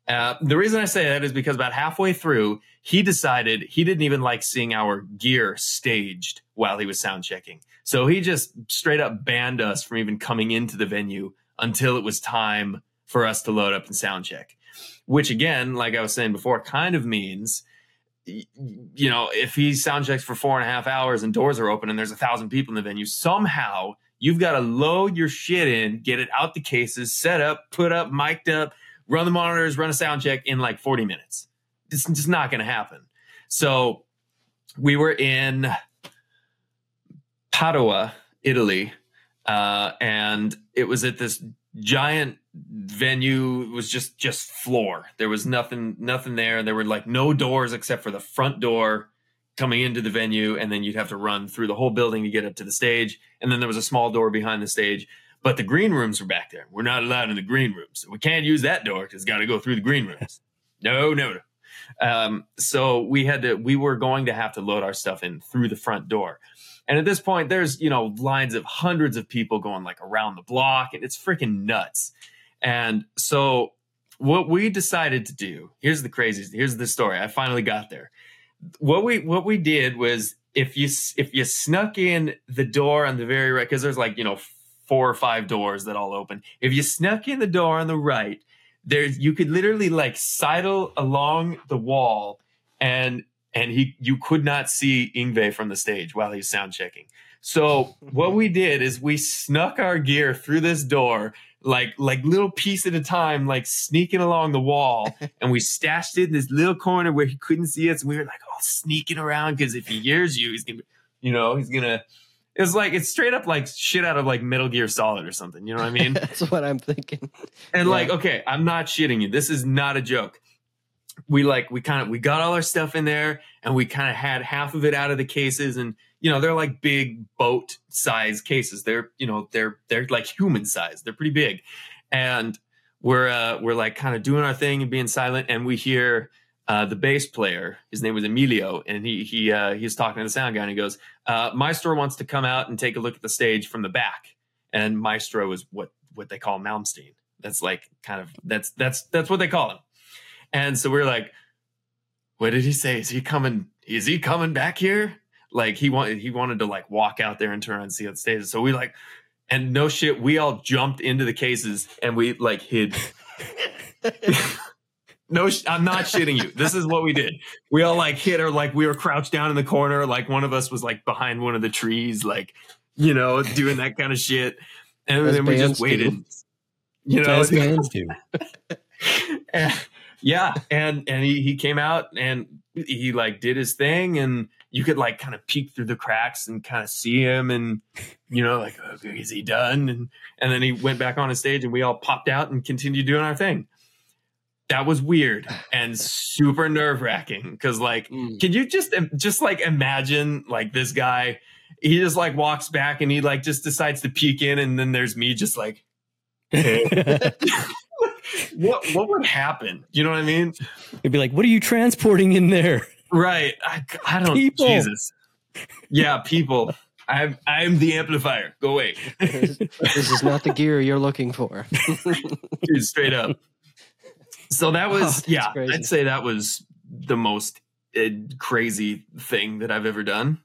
Uh, the reason I say that is because about halfway through, he decided he didn't even like seeing our gear staged while he was sound checking. So he just straight up banned us from even coming into the venue until it was time for us to load up and sound check which again, like I was saying before, kind of means you know, if he sound checks for four and a half hours and doors are open and there's a thousand people in the venue, somehow you've got to load your shit in, get it out the cases, set up, put up, mic'd up, run the monitors, run a sound check in like 40 minutes. It's just not going to happen. So we were in Padua, Italy, uh, and it was at this giant venue It was just just floor there was nothing nothing there there were like no doors except for the front door coming into the venue and then you'd have to run through the whole building to get up to the stage. And then there was a small door behind the stage. But the green rooms were back there. We're not allowed in the green rooms. So we can't use that door because it's got to go through the green rooms. [LAUGHS] No no no. Um, so we had to we were going to have to load our stuff in through the front door. And at this point, there's, you know, lines of hundreds of people going like around the block and it's freaking nuts. And so what we decided to do, here's the craziest, here's the story. I finally got there. What we, what we did was if you, if you snuck in the door on the very right, cause there's like, you know, four or five doors that all open. If you snuck in the door on the right, there's, you could literally like sidle along the wall and and he you could not see Yngwie from the stage while he's sound checking. So what we did is we snuck our gear through this door, like like little piece at a time, like sneaking along the wall, [LAUGHS] and we stashed it in this little corner where he couldn't see us. And we were like all sneaking around because if he hears you, he's gonna, you know, he's gonna. It's like it's straight up like shit out of like Metal Gear Solid or something. You know what I mean? [LAUGHS]
That's what I'm thinking.
And yeah. like, okay, I'm not shitting you. This is not a joke we like we kind of we got all our stuff in there and we kind of had half of it out of the cases and you know they're like big boat size cases they're you know they're they're like human size they're pretty big and we're uh we're like kind of doing our thing and being silent and we hear uh, the bass player, his name was Emilio, and he he uh, he's talking to the sound guy, and he goes, uh, "Maestro wants to come out and take a look at the stage from the back." And Maestro is what what they call Malmsteen. That's like kind of that's that's that's what they call him. And so we are like, what did he say? Is he coming? Is he coming back here? Like he wanted, he wanted to like walk out there and turn and see how it stays. So we like, and no shit, we all jumped into the cases and we like hid. [LAUGHS] [LAUGHS] no, I'm not shitting you. This is what we did. We all like hid or like we were crouched down in the corner. Like one of us was like behind one of the trees, like, you know, doing that kind of shit. And As then we just waited. Do. You know, As [LAUGHS] bands do. and, yeah, and and he he came out and he like did his thing, and you could like kind of peek through the cracks and kind of see him, and you know like okay, is he done? And and then he went back on his stage, and we all popped out and continued doing our thing. That was weird and super nerve wracking because like, mm. can you just just like imagine like this guy? He just like walks back and he like just decides to peek in, and then there's me just like. [LAUGHS] [LAUGHS] what what would happen? You know what I mean?
It'd be like, what are you transporting in there?
Right. I, I don't.
People.
Jesus. Yeah, people. I'm I'm the amplifier. Go away,
this, this is not the gear you're looking for. [LAUGHS]
Dude, straight up. So that [LAUGHS]
Oh,
was
that's
yeah.
crazy.
I'd say that was the most uh, crazy thing that I've ever done.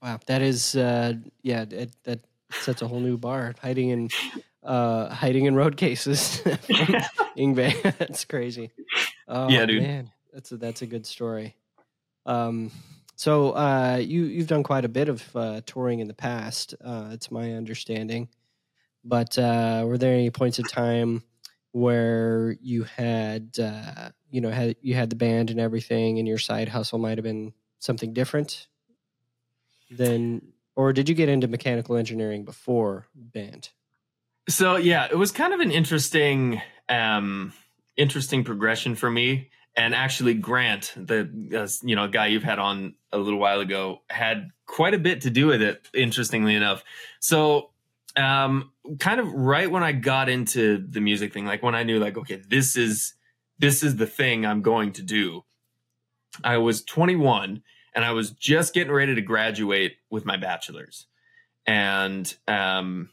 Wow, that is uh yeah, it, that sets a whole new bar. Hiding in uh hiding in road cases. [LAUGHS] Yngwie. that's crazy. Oh,
Yeah, dude.
Man, that's a, that's a good story. Um so uh you you've done quite a bit of uh touring in the past. Uh it's my understanding. But uh were there any points of time where you had uh you know had you had the band and everything and your side hustle might have been something different than or did you get into mechanical engineering before band
So yeah, it was kind of an interesting, um, interesting progression for me. And actually, Grant, the uh, you know guy you've had on a little while ago, had quite a bit to do with it. Interestingly enough, so um, kind of right when I got into the music thing, like when I knew, like, okay, this is this is the thing I'm going to do. I was 21 and I was just getting ready to graduate with my bachelor's, and um,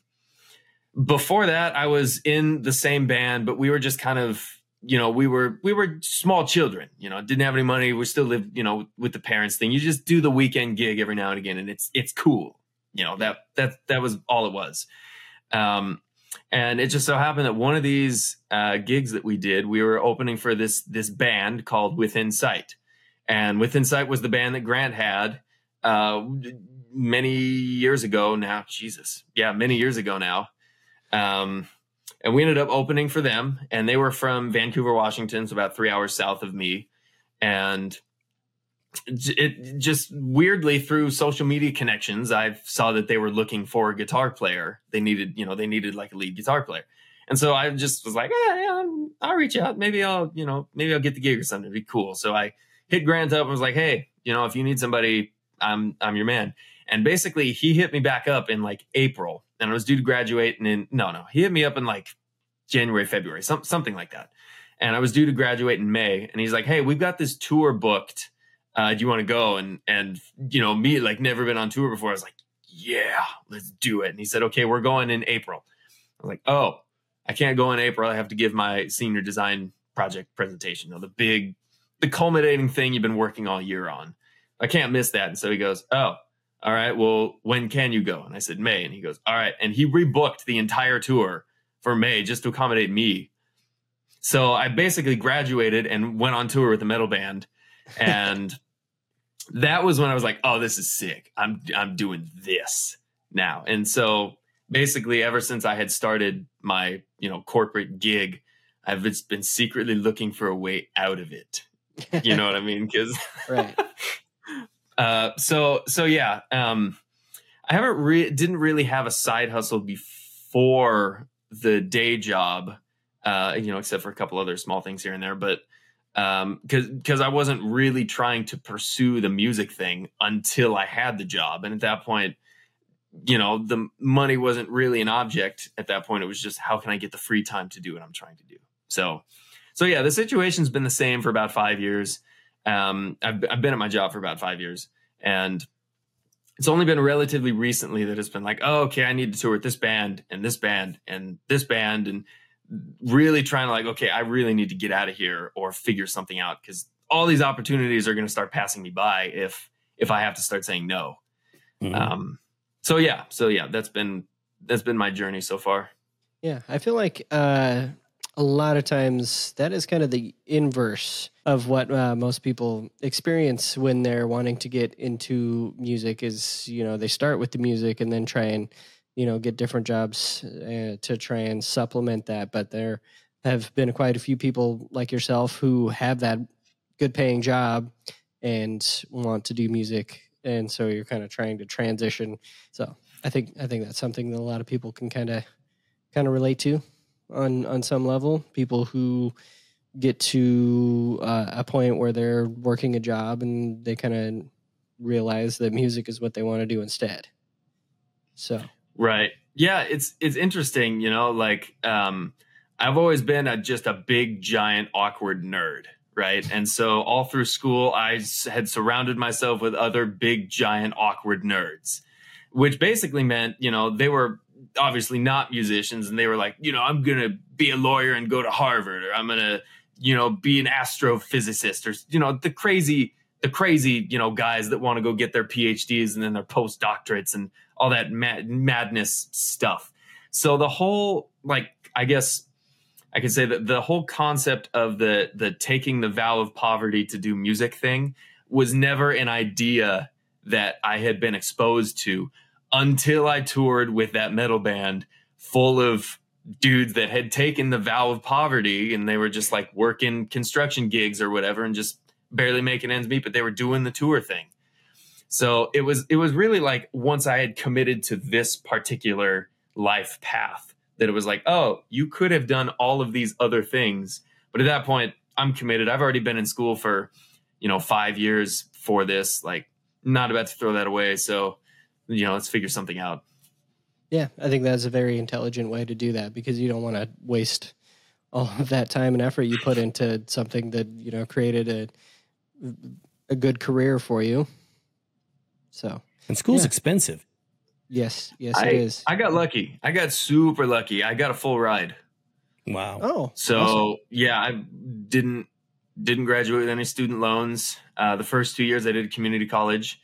before that i was in the same band but we were just kind of you know we were we were small children you know didn't have any money. We still lived you know with the parents thing. You just do the weekend gig every now and again and it's it's cool. You know that that that was all it was. Um and it just so happened that one of these uh, gigs that we did we were opening for this this band called within sight. And within sight was the band that grant had uh many years ago now. Jesus. Yeah many years ago now. Um, and we ended up opening for them, and they were from Vancouver, Washington, so about three hours south of me. And it just weirdly through social media connections, I saw that they were looking for a guitar player. They needed, you know, they needed like a lead guitar player. And so I just was like, eh, yeah, I'll reach out. Maybe I'll, you know, maybe I'll get the gig or something. It'd be cool. So I hit Grant up and was like, hey, you know, if you need somebody, I'm I'm your man. And basically, he hit me back up in like April, and I was due to graduate. And in no, no, he hit me up in like January, February, some, something like that. And I was due to graduate in May, and he's like, "Hey, we've got this tour booked. Uh, do you want to go?" And and you know, me like never been on tour before. I was like, "Yeah, let's do it." And he said, "Okay, we're going in April." I was like, "Oh, I can't go in April. I have to give my senior design project presentation. You know, the big, the culminating thing you've been working all year on. I can't miss that." And so he goes, "Oh." All right, well, when can you go? And I said, May. And he goes, all right. And he rebooked the entire tour for May just to accommodate me. So I basically graduated and went on tour with the metal band. And [LAUGHS] that was when I was like, oh, this is sick. I'm I'm doing this now. And so basically ever since I had started my, you know, corporate gig, I've been secretly looking for a way out of it. You know what I mean? Because [LAUGHS]
right
uh, so so yeah, um, I haven't re- didn't really have a side hustle before the day job, uh, you know, except for a couple other small things here and there. But um, because because I wasn't really trying to pursue the music thing until I had the job, and at that point, you know, the money wasn't really an object. At that point, it was just how can I get the free time to do what I'm trying to do. So, so yeah, the situation's been the same for about five years. Um, I've, I've been at my job for about five years, and it's only been relatively recently that it's been like, oh, okay, I need to tour with this band and this band and this band, and really trying to like, okay, I really need to get out of here or figure something out because all these opportunities are going to start passing me by if if I have to start saying no.
Mhm.
Um, so yeah, so yeah, that's been that's been my journey so far.
yeah i feel like uh a lot of times that is kind of the inverse of what uh, most people experience when they're wanting to get into music is you know they start with the music and then try and you know get different jobs uh, to try and supplement that. But there have been quite a few people like yourself who have that good paying job and want to do music. And so you're kind of trying to transition. So i think i think that's something that a lot of people can kind of kind of relate to on on some level people who get to uh, a point where they're working a job and they kind of realize that music is what they want to do instead so
Right. Yeah, it's it's interesting, you know, like um I've always been a just a big giant awkward nerd. right? And so all through school, I had surrounded myself with other big, giant, awkward nerds, which basically meant, you know, they were obviously not musicians and they were like, you know, I'm going to be a lawyer and go to Harvard or I'm going to, you know, be an astrophysicist or, you know, the crazy, the crazy, you know, guys that want to go get their PhDs and then their postdoctorates and all that mad- madness stuff. So the whole, like, I guess I could say that the whole concept of the the taking the vow of poverty to do music thing was never an idea that I had been exposed to until I toured with that metal band full of dudes that had taken the vow of poverty and they were just like working construction gigs or whatever and just barely making ends meet but they were doing the tour thing. So it was it was really like once I had committed to this particular life path that it was like, oh, you could have done all of these other things. But at that point, I'm committed. I've already been in school for, you know, five years for this. Like, not about to throw that away. So, you know, let's figure something out.
Yeah, I think that's a very intelligent way to do that because you don't want to waste all of that time and effort you put into something that, you know, created a a good career for you. So,
and school's
Yeah.
expensive.
yes, yes
I,
it is.
I got lucky. I got super lucky. I got a full ride.
Wow.
oh,
So
awesome.
yeah, I didn't didn't graduate with any student loans. Uh, the first two years I did community college,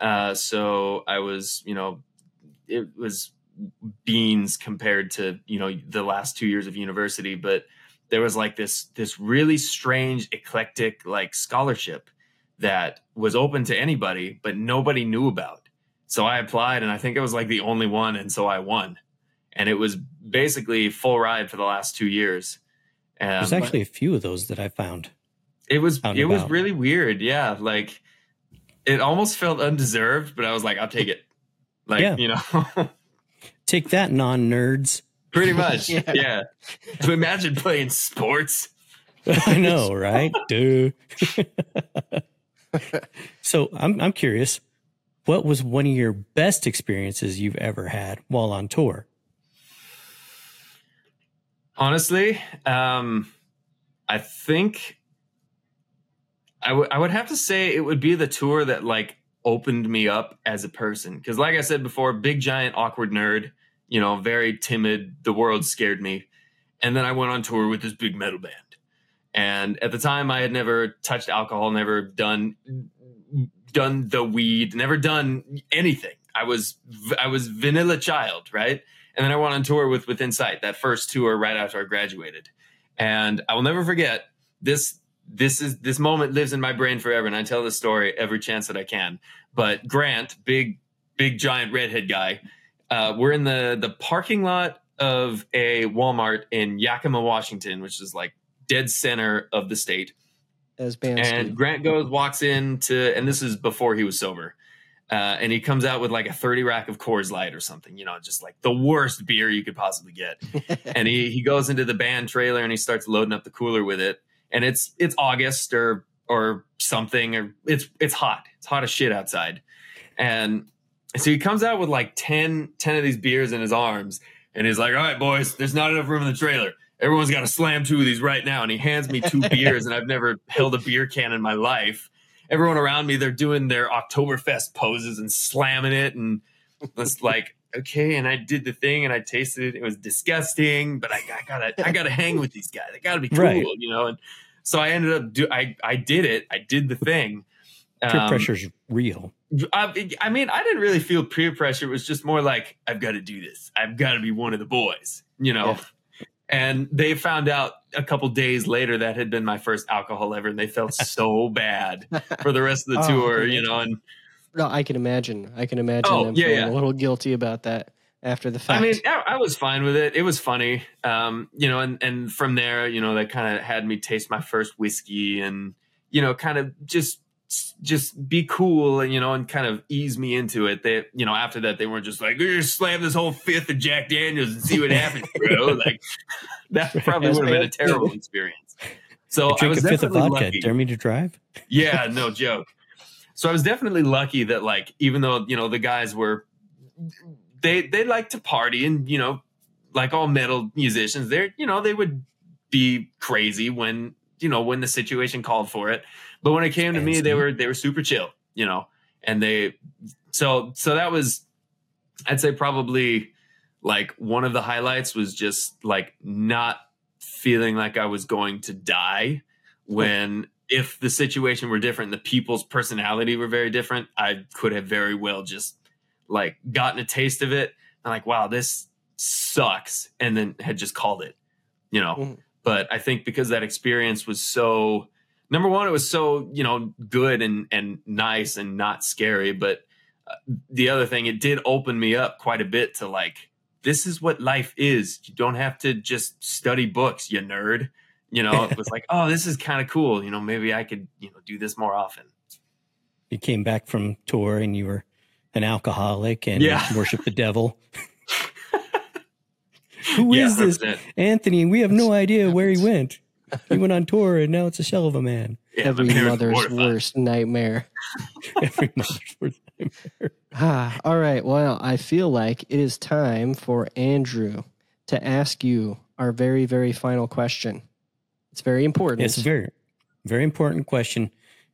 uh, so I was you know it was beans compared to you know the last two years of university, but there was like this this really strange eclectic like scholarship that was open to anybody, but nobody knew about. So I applied, and I think I was like the only one, and so I won. And it was basically full ride for the last two years. Um,
There's actually a few of those that I found.
it was it was really weird. Yeah, like it almost felt undeserved, but I was like, I'll take it. Like
Yeah.
you know, [LAUGHS]
Take that, non nerds.
pretty much. [LAUGHS]
Yeah.
yeah. To imagine playing sports.
I know, right? [LAUGHS] Dude. so I'm I'm curious. What was one of your best experiences you've ever had while on tour?
Honestly, um, I think I would I would have to say it would be the tour that like opened me up as a person. Because like I said before, big giant awkward nerd, you know, very timid. The world scared me, and then I went on tour with this big metal band. And at the time, I had never touched alcohol, never done done the weed, never done anything. I was I was vanilla child, right? And then I went on tour with Within Sight, that first tour right after I graduated. And I will never forget this this is this moment lives in my brain forever and I tell this story every chance that I can. But Grant, big big giant redhead guy, uh, we're in the the parking lot of a Walmart in Yakima, Washington, which is like dead center of the state.
as
And. Grant goes, walks into, and this is before he was sober. Uh, and he comes out with like a 30 rack of Coors Light or something, you know, just like the worst beer you could possibly get. [LAUGHS] and he, he goes into the band trailer and he starts loading up the cooler with it. And it's, it's August or, or something, or it's, it's hot. It's hot as shit outside. And so he comes out with like 10, 10 of these beers in his arms. And he's like, all right, boys, there's not enough room in the trailer. Everyone's got to slam two of these right now. And he hands me two [LAUGHS] beers, and I've never held a beer can in my life. Everyone around me, they're doing their Oktoberfest poses and slamming it. And it's like, okay. And I did the thing and I tasted it. It was disgusting, but I, I gotta, I gotta hang with these guys. I gotta be cool,
Right.
you know? And so I ended up do, I, I did it. I did the thing.
Peer
Um,
pressure's real.
I, I mean, I didn't really feel peer pressure. It was just more like, I've got to do this. I've got to be one of the boys, you know? And they found out a couple days later that had been my first alcohol ever, and they felt so bad [LAUGHS] for the rest of the
Oh,
tour,
okay.
you know? And
no, I can imagine. I can imagine
Oh,
them
yeah,
feeling
yeah.
a little guilty about that after the fact.
I mean, I, I was fine with it. It was funny, um, you know. And and from there, you know, they kind of had me taste my first whiskey, and you know, kind of just just be cool, and you know, and kind of ease me into it. They, you know, after that, they weren't just like, "You just slam this whole fifth of Jack Daniels and see what happens, bro." [LAUGHS] like that probably would have been a terrible experience. So I
Drink
was
a fifth of
definitely
vodka.
lucky.
Dare me to drive?
Yeah, no joke. So I was definitely lucky that like even though you know the guys were they they like to party and you know like all metal musicians they're you know they would be crazy when you know, when the situation called for it. But when it came to me, they were they were super chill, you know, and they so so that was I'd say probably like one of the highlights was just like not feeling like I was going to die when if the situation were different, the people's personality were very different, I could have very well just like gotten a taste of it and like, wow, this sucks, and then had just called it, you know. Mm-hmm. But I think because that experience was so number one, it was so you know good and and nice and not scary. But uh, the other thing, it did open me up quite a bit to like this is what life is. You don't have to just study books, you nerd. You know, it was like, oh, this is kind of cool. You know, maybe I could you know do this more often.
You came back from tour and you were an alcoholic and yeah. worship the devil. [LAUGHS] Who is yeah, this Anthony? We have no idea where he went. He went on tour and now it's a shell of a man.
Yeah, Every mother's worst nightmare. [LAUGHS]
Every mother's worst nightmare.
Ah, [SIGHS] all right. Well, I feel like it is time for Andrew to ask you our very, very final question. It's very important.
It's a very, very important question,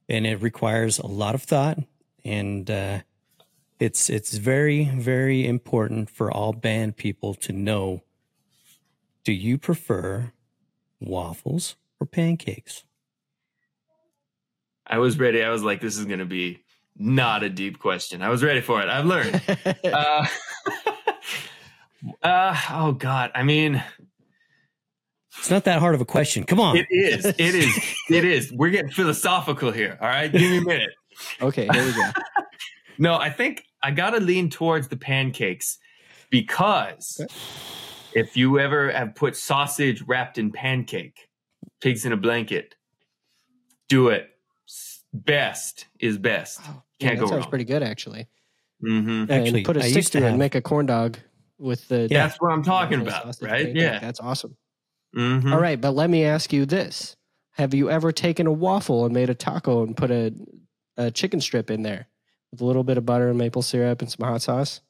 and it requires a lot of thought. And uh, it's it's very, very important for all band people to know do you prefer waffles or pancakes?
I was ready. I was like, this is going to be not a deep question. I was ready for it. I've learned. [LAUGHS] uh, [LAUGHS] uh, oh, God. I mean,
it's not that hard of a question. Come on.
It is. It is. it is. We're getting philosophical here. All right. Give me a minute.
okay. Here we go. [LAUGHS]
no, I think I got to lean towards the pancakes because. Okay if you ever have put sausage wrapped in pancake, pigs in a blanket, do it. Best is best. Oh, Can't
yeah,
go
sounds
wrong.
pretty good, actually.
Mm-hmm.
Actually, put a I stick through it and make a corn dog with the.
Yeah, that's what I'm talking about, right? Pancake. Yeah,
that's awesome.
Mm-hmm.
All right, but let me ask you this: Have you ever taken a waffle and made a taco and put a, a chicken strip in there with a little bit of butter and maple syrup and some hot sauce?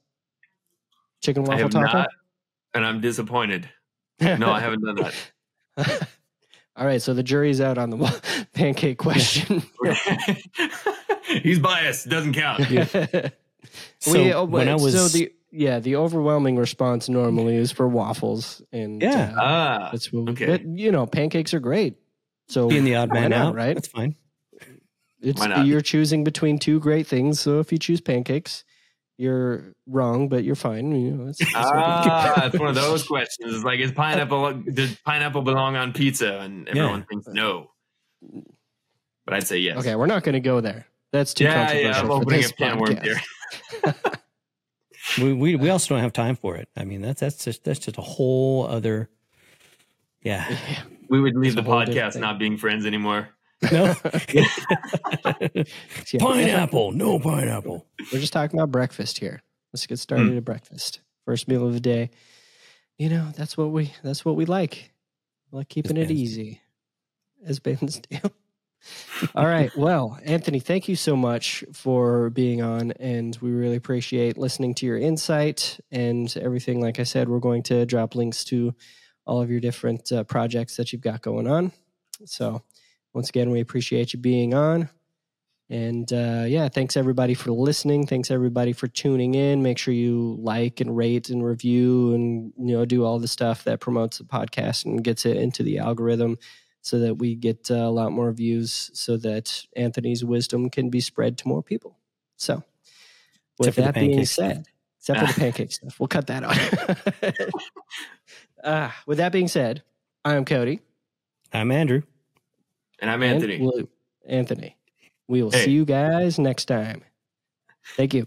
Chicken waffle taco. Not,
and I'm disappointed. [LAUGHS] No, I haven't done that. [LAUGHS]
All right, so the jury's out on the [LAUGHS] pancake question.
He's biased; doesn't count. Yeah.
so we, oh, when I was so the yeah the overwhelming response normally is for waffles and
yeah
uh, ah,
that's what okay. But, you know pancakes are great. So
being the odd man out, right? That's fine.
It's you're choosing between two great things. So if you choose pancakes, you're wrong, but you're fine. You know,
it's, it's ah, it's one of [LAUGHS] those questions. It's like, is pineapple does pineapple belong on pizza? And everyone yeah. thinks no. But I'd say yes.
Okay, we're not going to go there. That's too yeah, controversial. Yeah, I'm opening a can worm here. [LAUGHS]
we, we we also don't have time for it. I mean, that's that's just that's just a whole other. Yeah, [LAUGHS]
we would leave the podcast not being friends anymore.
No. [LAUGHS] pineapple. No pineapple.
We're just talking about breakfast here. Let's get started mm. at breakfast. First meal of the day. You know, that's what we that's what we like. We like keeping it easy. As bands [LAUGHS] do. [LAUGHS] All right. Well, Anthony, thank you so much for being on, and we really appreciate listening to your insight and everything. Like I said, we're going to drop links to all of your different uh, projects that you've got going on. So once again, we appreciate you being on. And uh, yeah, thanks everybody for listening. Thanks everybody for tuning in. Make sure you like and rate and review and you know do all the stuff that promotes the podcast and gets it into the algorithm so that we get uh, a lot more views so that Anthony's wisdom can be spread to more people. So with that being said, except for the [LAUGHS] pancake stuff, we'll cut that out. [LAUGHS] uh, with that being said, I'm Cody.
I'm Andrew.
And I'm Anthony.
And Anthony. We will hey. see you guys next time. Thank you.